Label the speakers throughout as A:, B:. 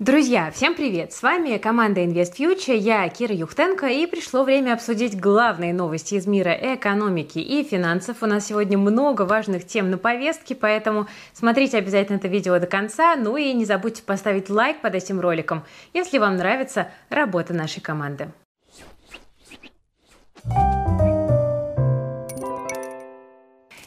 A: Друзья, всем привет! С вами команда Invest Future, я Кира Юхтенко, и пришло время обсудить главные новости из мира экономики и финансов. У нас сегодня много важных тем на повестке, поэтому смотрите обязательно это видео до конца, ну и не забудьте поставить лайк под этим роликом, если вам нравится работа нашей команды.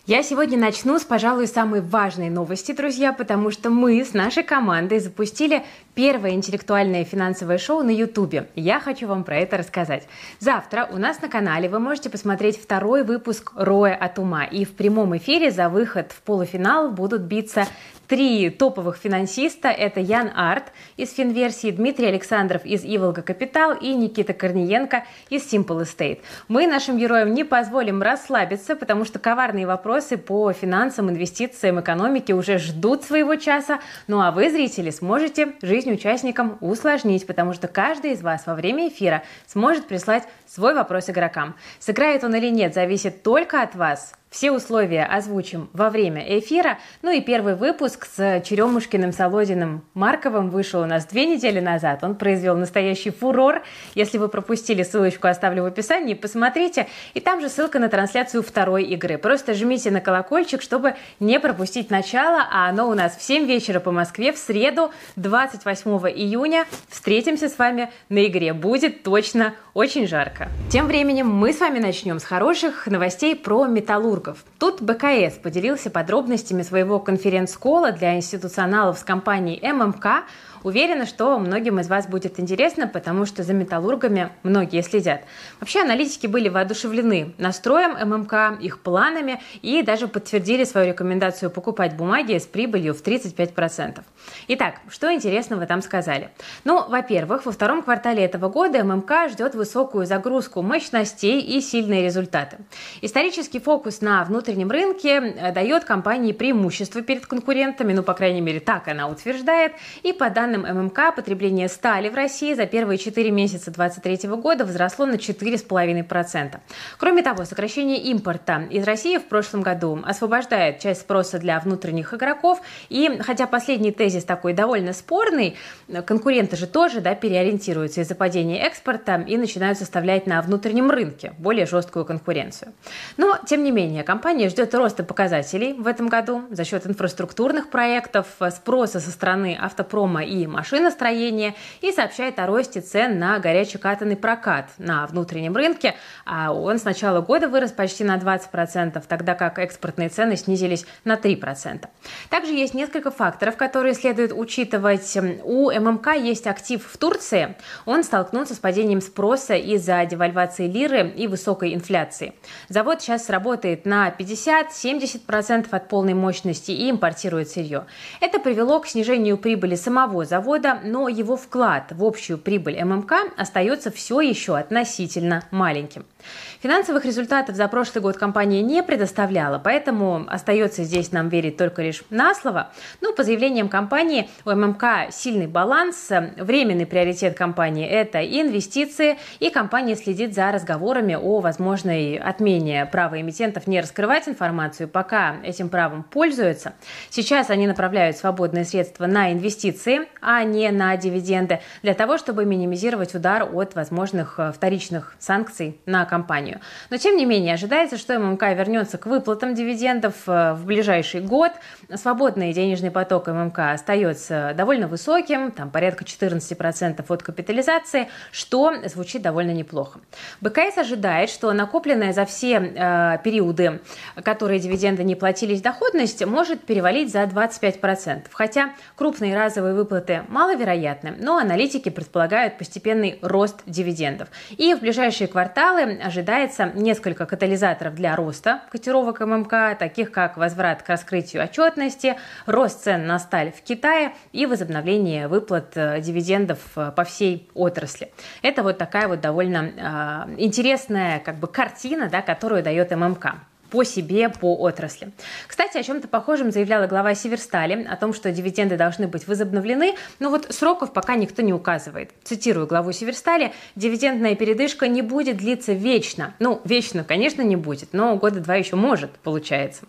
A: Я сегодня начну с, пожалуй, самой важной новости, друзья, потому что мы с нашей командой запустили первое интеллектуальное финансовое шоу на YouTube. Я хочу вам про это рассказать. Завтра у нас на канале вы можете посмотреть второй выпуск «Роя от ума». И в прямом эфире за выход в полуфинал будут биться три топовых финансиста. Это Ян Арт из Финверсии, Дмитрий Александров из Иволга Капитал и Никита Корниенко из Simple Estate. Мы нашим героям не позволим расслабиться, потому что коварные вопросы по финансам, инвестициям, экономике уже ждут своего часа. Ну а вы, зрители, сможете жизнь участникам усложнить, потому что каждый из вас во время эфира сможет прислать свой вопрос игрокам. Сыграет он или нет, зависит только от вас. Все условия озвучим во время эфира. Ну и первый выпуск с Черемушкиным, Солодиным, Марковым вышел у нас две недели назад. Он произвел настоящий фурор. Если вы пропустили, ссылочку оставлю в описании, посмотрите. И там же ссылка на трансляцию второй игры. Просто жмите на колокольчик, чтобы не пропустить начало. А оно у нас в 7 вечера по Москве в среду, 28 июня. Встретимся с вами на игре. Будет точно очень жарко. Тем временем мы с вами начнем с хороших новостей про металлург Петербургов. Тут БКС поделился подробностями своего конференц-кола для институционалов с компанией ММК Уверена, что многим из вас будет интересно, потому что за металлургами многие следят. Вообще аналитики были воодушевлены настроем ММК, их планами и даже подтвердили свою рекомендацию покупать бумаги с прибылью в 35%. Итак, что интересного там сказали? Ну, во-первых, во втором квартале этого года ММК ждет высокую загрузку мощностей и сильные результаты. Исторический фокус на внутреннем рынке э, дает компании преимущество перед конкурентами, ну, по крайней мере, так она утверждает, и по данным данным ММК, потребление стали в России за первые 4 месяца 2023 года возросло на 4,5%. Кроме того, сокращение импорта из России в прошлом году освобождает часть спроса для внутренних игроков. И хотя последний тезис такой довольно спорный, конкуренты же тоже да, переориентируются из-за падения экспорта и начинают составлять на внутреннем рынке более жесткую конкуренцию. Но, тем не менее, компания ждет роста показателей в этом году за счет инфраструктурных проектов, спроса со стороны автопрома и машиностроения и сообщает о росте цен на горячекатанный прокат на внутреннем рынке. А он с начала года вырос почти на 20%, тогда как экспортные цены снизились на 3%. Также есть несколько факторов, которые следует учитывать. У ММК есть актив в Турции. Он столкнулся с падением спроса из-за девальвации лиры и высокой инфляции. Завод сейчас работает на 50-70% от полной мощности и импортирует сырье. Это привело к снижению прибыли самого завода, но его вклад в общую прибыль ММК остается все еще относительно маленьким. Финансовых результатов за прошлый год компания не предоставляла, поэтому остается здесь нам верить только лишь на слово. Но по заявлениям компании у ММК сильный баланс, временный приоритет компании – это инвестиции, и компания следит за разговорами о возможной отмене права эмитентов не раскрывать информацию, пока этим правом пользуются. Сейчас они направляют свободные средства на инвестиции, а не на дивиденды, для того, чтобы минимизировать удар от возможных э, вторичных санкций на компанию. Но, тем не менее, ожидается, что ММК вернется к выплатам дивидендов э, в ближайший год. Свободный денежный поток ММК остается довольно высоким, там порядка 14% от капитализации, что звучит довольно неплохо. БКС ожидает, что накопленная за все э, периоды, которые дивиденды не платились, доходность может перевалить за 25%. Хотя крупные разовые выплаты выплаты маловероятны, но аналитики предполагают постепенный рост дивидендов. И в ближайшие кварталы ожидается несколько катализаторов для роста котировок ММК, таких как возврат к раскрытию отчетности, рост цен на сталь в Китае и возобновление выплат э, дивидендов э, по всей отрасли. Это вот такая вот довольно э, интересная как бы картина, да, которую дает ММК. По себе, по отрасли. Кстати, о чем-то похожем заявляла глава Северстали, о том, что дивиденды должны быть возобновлены, но вот сроков пока никто не указывает. Цитирую главу Северстали, дивидендная передышка не будет длиться вечно. Ну, вечно, конечно, не будет, но года два еще может, получается.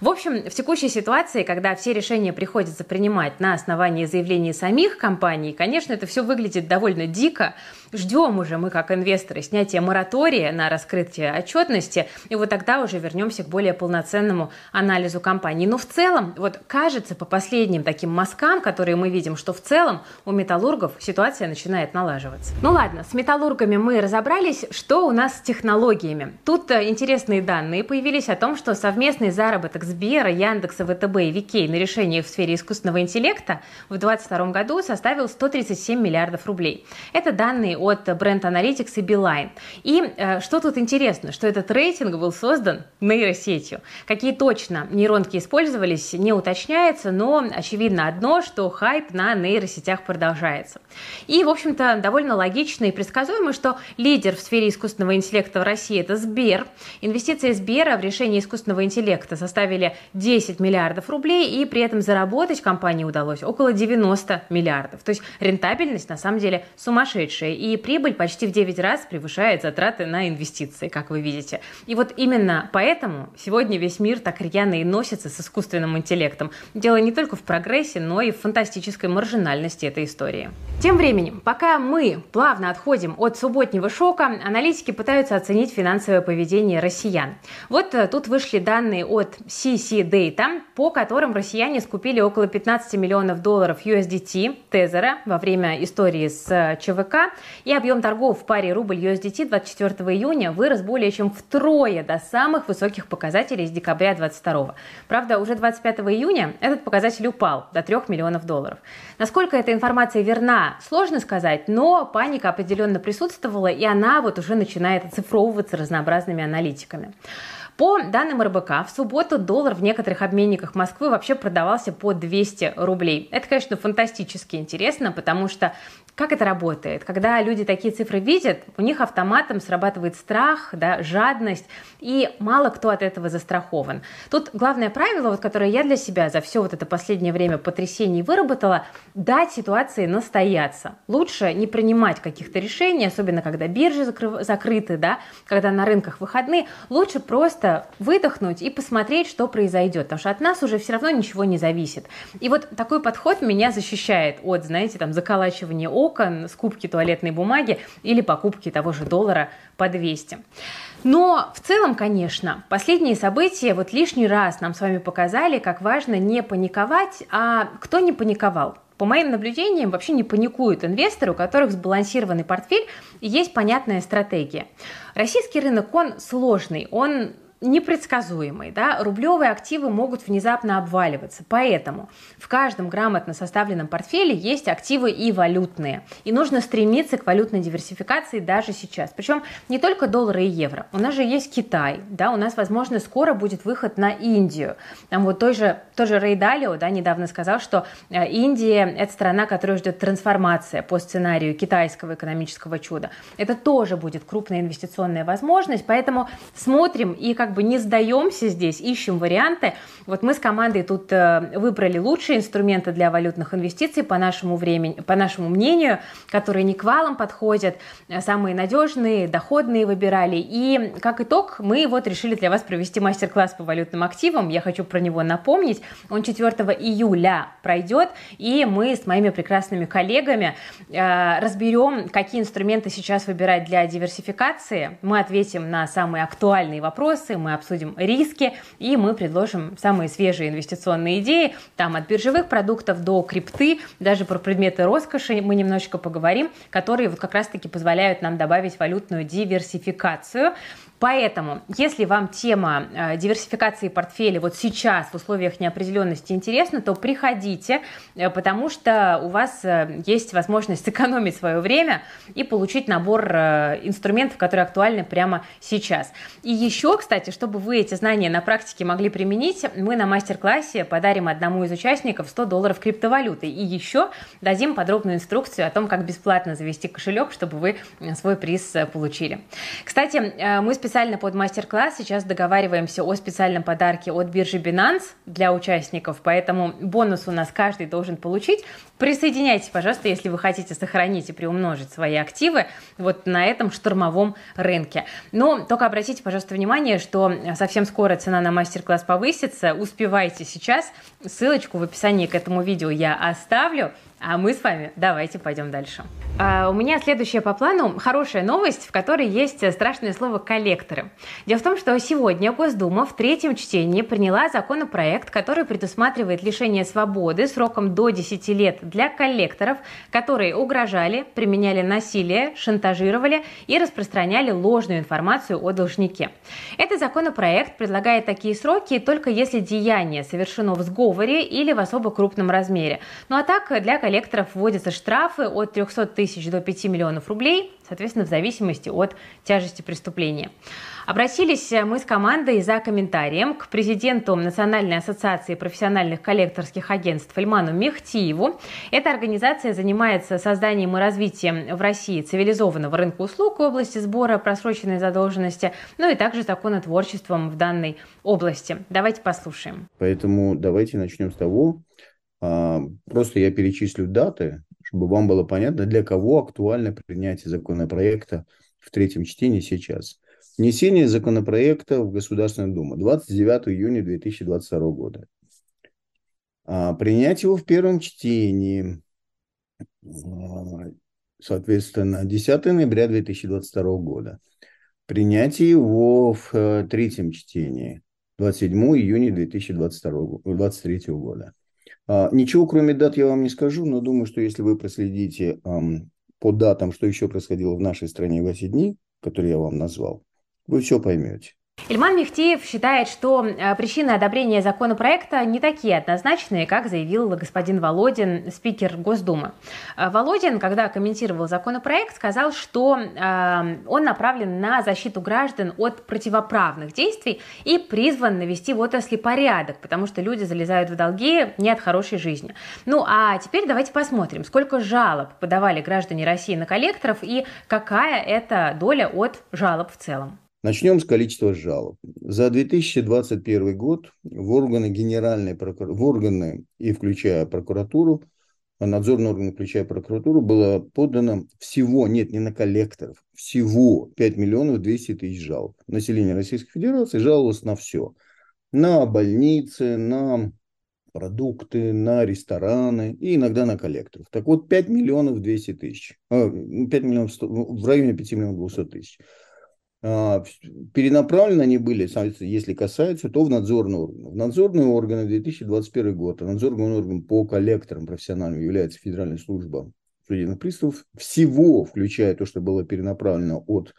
A: В общем, в текущей ситуации, когда все решения приходится принимать на основании заявлений самих компаний, конечно, это все выглядит довольно дико, ждем уже мы, как инвесторы, снятия моратория на раскрытие отчетности, и вот тогда уже вернемся к более полноценному анализу компании. Но в целом, вот кажется, по последним таким мазкам, которые мы видим, что в целом у металлургов ситуация начинает налаживаться. Ну ладно, с металлургами мы разобрались, что у нас с технологиями. Тут э, интересные данные появились о том, что совместный заработок Сбера, Яндекса, ВТБ и Викей на решениях в сфере искусственного интеллекта в 2022 году составил 137 миллиардов рублей. Это данные от Brand Analytics и Beeline. И э, что тут интересно, что этот рейтинг был создан нейросетью. Какие точно нейронки использовались, не уточняется, но очевидно одно, что хайп на нейросетях продолжается. И, в общем-то, довольно логично и предсказуемо, что лидер в сфере искусственного интеллекта в России – это Сбер. Инвестиции Сбера в решение искусственного интеллекта составили 10 миллиардов рублей, и при этом заработать компании удалось около 90 миллиардов. То есть рентабельность на самом деле сумасшедшая. И прибыль почти в 9 раз превышает затраты на инвестиции, как вы видите. И вот именно поэтому сегодня весь мир так рьяно и носится с искусственным интеллектом. Дело не только в прогрессе, но и в фантастической маржинальности этой истории. Тем временем, пока мы плавно отходим от субботнего шока, аналитики пытаются оценить финансовое поведение россиян. Вот э, тут вышли данные от CC Data, по которым россияне скупили около 15 миллионов долларов USDT Тезера во время истории с э, ЧВК и объем торгов в паре рубль-USDT 24 июня вырос более чем втрое до самых высоких показателей с декабря 22. Правда, уже 25 июня этот показатель упал до 3 миллионов долларов. Насколько эта информация верна, сложно сказать, но паника определенно присутствовала, и она вот уже начинает оцифровываться разнообразными аналитиками. По данным РБК, в субботу доллар в некоторых обменниках Москвы вообще продавался по 200 рублей. Это, конечно, фантастически интересно, потому что как это работает? Когда люди такие цифры видят, у них автоматом срабатывает страх, да, жадность, и мало кто от этого застрахован. Тут главное правило, вот, которое я для себя за все вот это последнее время потрясений выработала, дать ситуации настояться. Лучше не принимать каких-то решений, особенно когда биржи закры- закрыты, да, когда на рынках выходные, лучше просто выдохнуть и посмотреть, что произойдет, потому что от нас уже все равно ничего не зависит. И вот такой подход меня защищает от, знаете, там, заколачивания окон, скупки туалетной бумаги или покупки того же доллара по 200. Но в целом, конечно, последние события вот лишний раз нам с вами показали, как важно не паниковать, а кто не паниковал. По моим наблюдениям, вообще не паникуют инвесторы, у которых сбалансированный портфель и есть понятная стратегия. Российский рынок, он сложный, он непредсказуемый. Да? Рублевые активы могут внезапно обваливаться. Поэтому в каждом грамотно составленном портфеле есть активы и валютные. И нужно стремиться к валютной диверсификации даже сейчас. Причем не только доллары и евро. У нас же есть Китай. Да? У нас, возможно, скоро будет выход на Индию. Там вот той же, тот же Рей Далио да, недавно сказал, что э, Индия – это страна, которая ждет трансформация по сценарию китайского экономического чуда. Это тоже будет крупная инвестиционная возможность. Поэтому смотрим и как бы не сдаемся здесь, ищем варианты. Вот мы с командой тут э, выбрали лучшие инструменты для валютных инвестиций по нашему времени, по нашему мнению, которые не к валам подходят, э, самые надежные, доходные выбирали. И как итог, мы вот решили для вас провести мастер-класс по валютным активам. Я хочу про него напомнить. Он 4 июля пройдет, и мы с моими прекрасными коллегами э, разберем, какие инструменты сейчас выбирать для диверсификации. Мы ответим на самые актуальные вопросы, мы обсудим риски, и мы предложим самые свежие инвестиционные идеи, там от биржевых продуктов до крипты, даже про предметы роскоши мы немножечко поговорим, которые вот как раз-таки позволяют нам добавить валютную диверсификацию. Поэтому, если вам тема э, диверсификации портфеля вот сейчас в условиях неопределенности интересна, то приходите, э, потому что у вас э, есть возможность сэкономить свое время и получить набор инструментов, которые актуальны прямо сейчас. И еще, кстати, чтобы вы эти знания на практике могли применить, мы на мастер-классе подарим одному из участников 100 долларов криптовалюты. И еще дадим подробную инструкцию о том, как бесплатно завести кошелек, чтобы вы свой приз получили. Кстати, мы специально под мастер-класс сейчас договариваемся о специальном подарке от биржи Binance для участников, поэтому бонус у нас каждый должен получить. Присоединяйтесь, пожалуйста, если вы хотите сохранить и приумножить свои активы вот на этом штурмовом рынке. Но только обратите, пожалуйста, внимание, что совсем скоро цена на мастер-класс повысится. Успевайте сейчас. Ссылочку в описании к этому видео я оставлю. А мы с вами давайте пойдем дальше. А у меня следующая по плану хорошая новость, в которой есть страшное слово «коллекторы». Дело в том, что сегодня Госдума в третьем чтении приняла законопроект, который предусматривает лишение свободы сроком до 10 лет для коллекторов, которые угрожали, применяли насилие, шантажировали и распространяли ложную информацию о должнике. Этот законопроект предлагает такие сроки только если деяние совершено в сговоре или в особо крупном размере. Ну а так для коллекторов коллекторов вводятся штрафы от 300 тысяч до 5 миллионов рублей, соответственно, в зависимости от тяжести преступления. Обратились мы с командой за комментарием к президенту Национальной ассоциации профессиональных коллекторских агентств Ильману Мехтиеву. Эта организация занимается созданием и развитием в России цивилизованного рынка услуг в области сбора просроченной задолженности, ну и также законотворчеством в данной области. Давайте послушаем.
B: Поэтому давайте начнем с того, просто я перечислю даты, чтобы вам было понятно, для кого актуально принятие законопроекта в третьем чтении сейчас. Внесение законопроекта в Государственную Думу 29 июня 2022 года. А, принять его в первом чтении, а, соответственно, 10 ноября 2022 года. Принятие его в э, третьем чтении 27 июня 2023 года. А, ничего, кроме дат, я вам не скажу, но думаю, что если вы проследите по датам, что еще происходило в нашей стране в эти дни, которые я вам назвал, вы все поймете.
A: Ильман Мехтиев считает, что э, причины одобрения законопроекта не такие однозначные, как заявил господин Володин, спикер Госдумы. Э, Володин, когда комментировал законопроект, сказал, что э, он направлен на защиту граждан от противоправных действий и призван навести в отрасли порядок, потому что люди залезают в долги не от хорошей жизни. Ну а теперь давайте посмотрим, сколько жалоб подавали граждане России на коллекторов и какая это доля от жалоб в целом.
B: Начнем с количества жалоб. За 2021 год в органы Генеральной прокуратуры, в органы и включая прокуратуру, надзорные органы, включая прокуратуру, было подано всего, нет, не на коллекторов, всего 5 миллионов 200 тысяч жалоб. Население Российской Федерации жаловалось на все. На больницы, на продукты, на рестораны и иногда на коллекторов. Так вот, 5 миллионов 200 тысяч, 5 а, миллионов 100, в районе 5 миллионов 200 тысяч. А, перенаправлены они были, если касаются, то в надзорные органы. В надзорные органы 2021 год, а надзорный орган по коллекторам профессиональным является Федеральная служба судебных приставов. Всего, включая то, что было перенаправлено от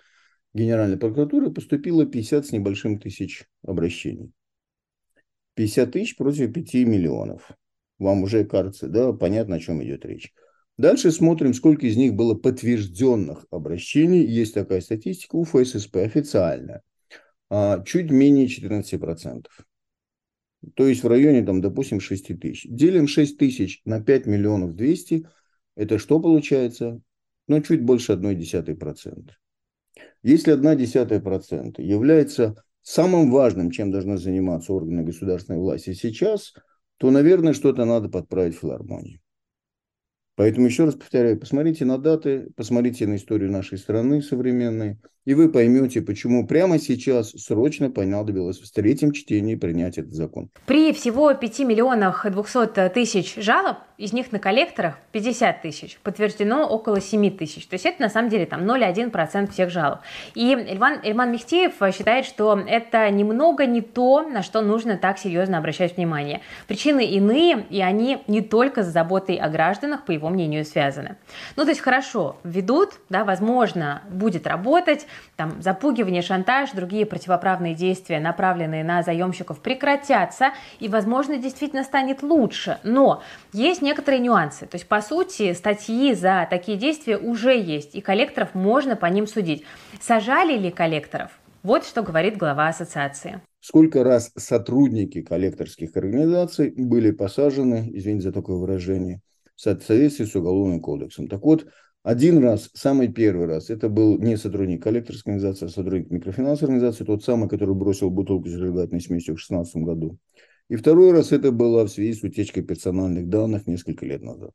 B: Генеральной прокуратуры, поступило 50 с небольшим тысяч обращений. 50 тысяч против 5 миллионов. Вам уже кажется, да, понятно, о чем идет речь. Дальше смотрим, сколько из них было подтвержденных обращений. Есть такая статистика у ФССП официальная. А, чуть менее 14%. То есть в районе, там, допустим, 6 тысяч. Делим 6 тысяч на 5 миллионов 200. Это что получается? Ну, чуть больше 1,1%. Если 1,1% является самым важным, чем должны заниматься органы государственной власти сейчас, то, наверное, что-то надо подправить в филармонии. Поэтому еще раз повторяю, посмотрите на даты, посмотрите на историю нашей страны современной, и вы поймете, почему прямо сейчас срочно понадобилось в третьем чтении принять этот закон.
A: При всего 5 миллионах 200 тысяч жалоб, из них на коллекторах 50 тысяч, подтверждено около 7 тысяч. То есть это на самом деле там 0,1% всех жалоб. И Ильман, Ильман Мехтиев считает, что это немного не то, на что нужно так серьезно обращать внимание. Причины иные, и они не только с заботой о гражданах, по его мнению, связаны. Ну, то есть хорошо, ведут, да, возможно, будет работать, там, запугивание, шантаж, другие противоправные действия, направленные на заемщиков, прекратятся, и, возможно, действительно станет лучше. Но есть некоторые нюансы. То есть, по сути, статьи за такие действия уже есть, и коллекторов можно по ним судить. Сажали ли коллекторов? Вот что говорит глава ассоциации.
B: Сколько раз сотрудники коллекторских организаций были посажены, извините за такое выражение, в соответствии с Уголовным кодексом. Так вот, Один раз, самый первый раз, это был не сотрудник коллекторской организации, а сотрудник микрофинансовой организации, тот самый, который бросил бутылку с зажигательной смесью в 2016 году. И второй раз это было в связи с утечкой персональных данных несколько лет назад.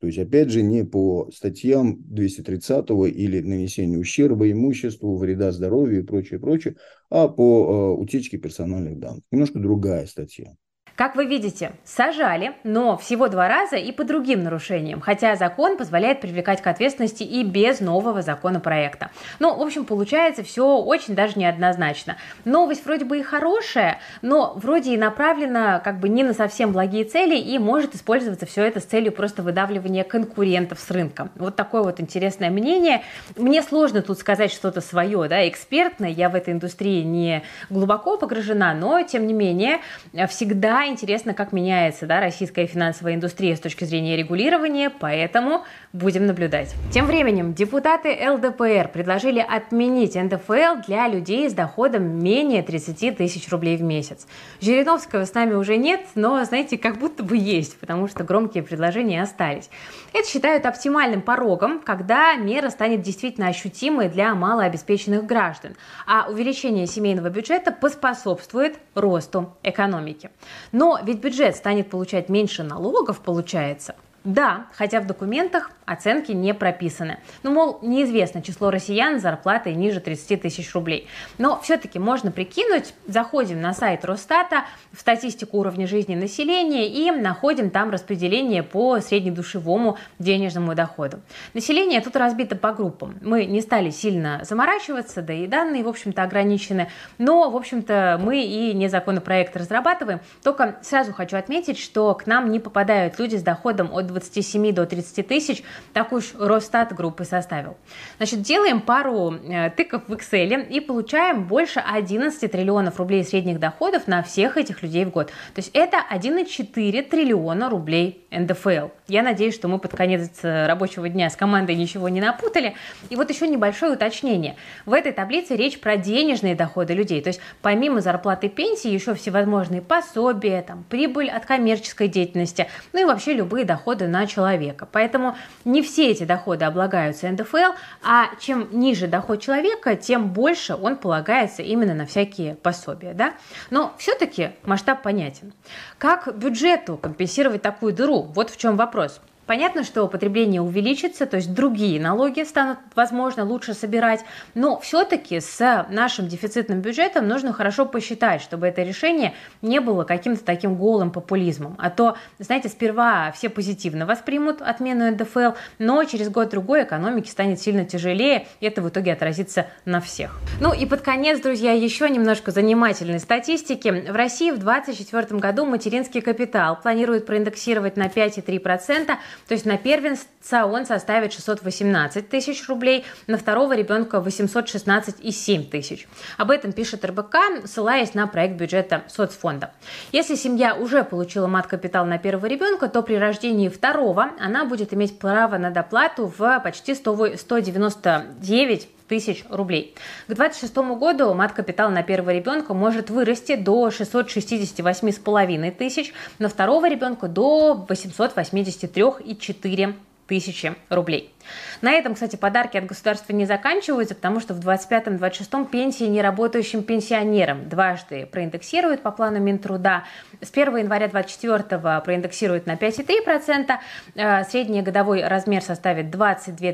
B: То есть, опять же, не по статьям 230 или нанесению ущерба имуществу, вреда здоровью и прочее, прочее, а по э, утечке персональных данных. Немножко другая статья.
A: Как вы видите, сажали, но всего два раза и по другим нарушениям, хотя закон позволяет привлекать к ответственности и без нового законопроекта. Ну, в общем, получается все очень даже неоднозначно. Новость вроде бы и хорошая, но вроде и направлена как бы не на совсем благие цели и может использоваться все это с целью просто выдавливания конкурентов с рынка. Вот такое вот интересное мнение. Мне сложно тут сказать что-то свое, да, экспертное, я в этой индустрии не глубоко погружена, но тем не менее всегда интересно, как меняется да, российская финансовая индустрия с точки зрения регулирования, поэтому будем наблюдать. Тем временем депутаты ЛДПР предложили отменить НДФЛ для людей с доходом менее 30 тысяч рублей в месяц. Жириновского с нами уже нет, но, знаете, как будто бы есть, потому что громкие предложения остались. Это считают оптимальным порогом, когда мера станет действительно ощутимой для малообеспеченных граждан, а увеличение семейного бюджета поспособствует росту экономики. Но ведь бюджет станет получать меньше налогов, получается. Да, хотя в документах оценки не прописаны. Ну, мол, неизвестно число россиян с зарплатой ниже 30 тысяч рублей. Но все-таки можно прикинуть, заходим на сайт Росстата в статистику уровня жизни населения и находим там распределение по среднедушевому денежному доходу. Население тут разбито по группам. Мы не стали сильно заморачиваться, да и данные, в общем-то, ограничены. Но, в общем-то, мы и не законопроект разрабатываем. Только сразу хочу отметить, что к нам не попадают люди с доходом от 27 до 30 тысяч, так уж Росстат группы составил. Значит, делаем пару э, тыков в Excel и получаем больше 11 триллионов рублей средних доходов на всех этих людей в год. То есть это 1,4 триллиона рублей НДФЛ. Я надеюсь, что мы под конец э, рабочего дня с командой ничего не напутали. И вот еще небольшое уточнение. В этой таблице речь про денежные доходы людей. То есть помимо зарплаты пенсии еще всевозможные пособия, там, прибыль от коммерческой деятельности, ну и вообще любые доходы на человека. Поэтому не все эти доходы облагаются НДФЛ, а чем ниже доход человека, тем больше он полагается именно на всякие пособия. Да? Но все-таки масштаб понятен. Как бюджету компенсировать такую дыру? Вот в чем вопрос. Понятно, что потребление увеличится, то есть другие налоги станут, возможно, лучше собирать, но все-таки с нашим дефицитным бюджетом нужно хорошо посчитать, чтобы это решение не было каким-то таким голым популизмом. А то, знаете, сперва все позитивно воспримут отмену НДФЛ, но через год-другой экономике станет сильно тяжелее, и это в итоге отразится на всех. Ну и под конец, друзья, еще немножко занимательной статистики. В России в 2024 году материнский капитал планируют проиндексировать на 5,3%, то есть на первенца он составит 618 тысяч рублей, на второго ребенка 816,7 тысяч. Об этом пишет РБК, ссылаясь на проект бюджета соцфонда. Если семья уже получила мат-капитал на первого ребенка, то при рождении второго она будет иметь право на доплату в почти 100, 199 тысяч рублей. К 2026 году мат-капитал на первого ребенка может вырасти до 668,5 тысяч, на второго ребенка до 883,4 тысячи рублей. На этом, кстати, подарки от государства не заканчиваются, потому что в 25-26 пенсии неработающим пенсионерам дважды проиндексируют по плану Минтруда. С 1 января 2024 проиндексируют на 5,3%. Э, средний годовой размер составит 22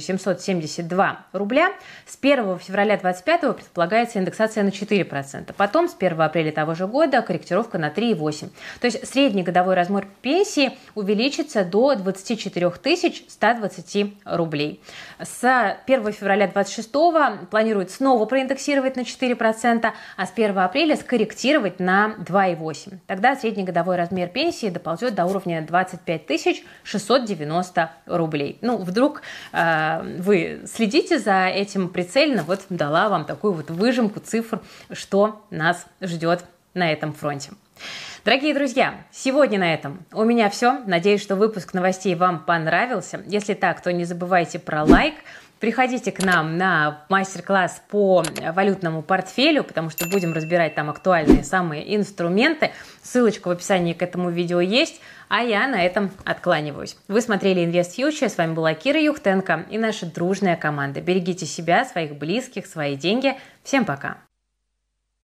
A: 772 рубля. С 1 февраля 2025 предполагается индексация на 4%. Потом с 1 апреля того же года корректировка на 3,8%. То есть средний годовой размер пенсии увеличится до 24 120 рублей. С 1 февраля 2026 планируют снова проиндексировать на 4%, а с 1 апреля скорректировать на 2,8%. Тогда среднегодовой размер пенсии доползет до уровня 25 690 рублей. Ну, вдруг э, вы следите за этим прицельно, вот дала вам такую вот выжимку цифр, что нас ждет на этом фронте. Дорогие друзья, сегодня на этом у меня все. Надеюсь, что выпуск новостей вам понравился. Если так, то не забывайте про лайк, Приходите к нам на мастер-класс по валютному портфелю, потому что будем разбирать там актуальные самые инструменты. Ссылочка в описании к этому видео есть. А я на этом откланиваюсь. Вы смотрели Invest Future, с вами была Кира Юхтенко и наша дружная команда. Берегите себя, своих близких, свои деньги. Всем пока!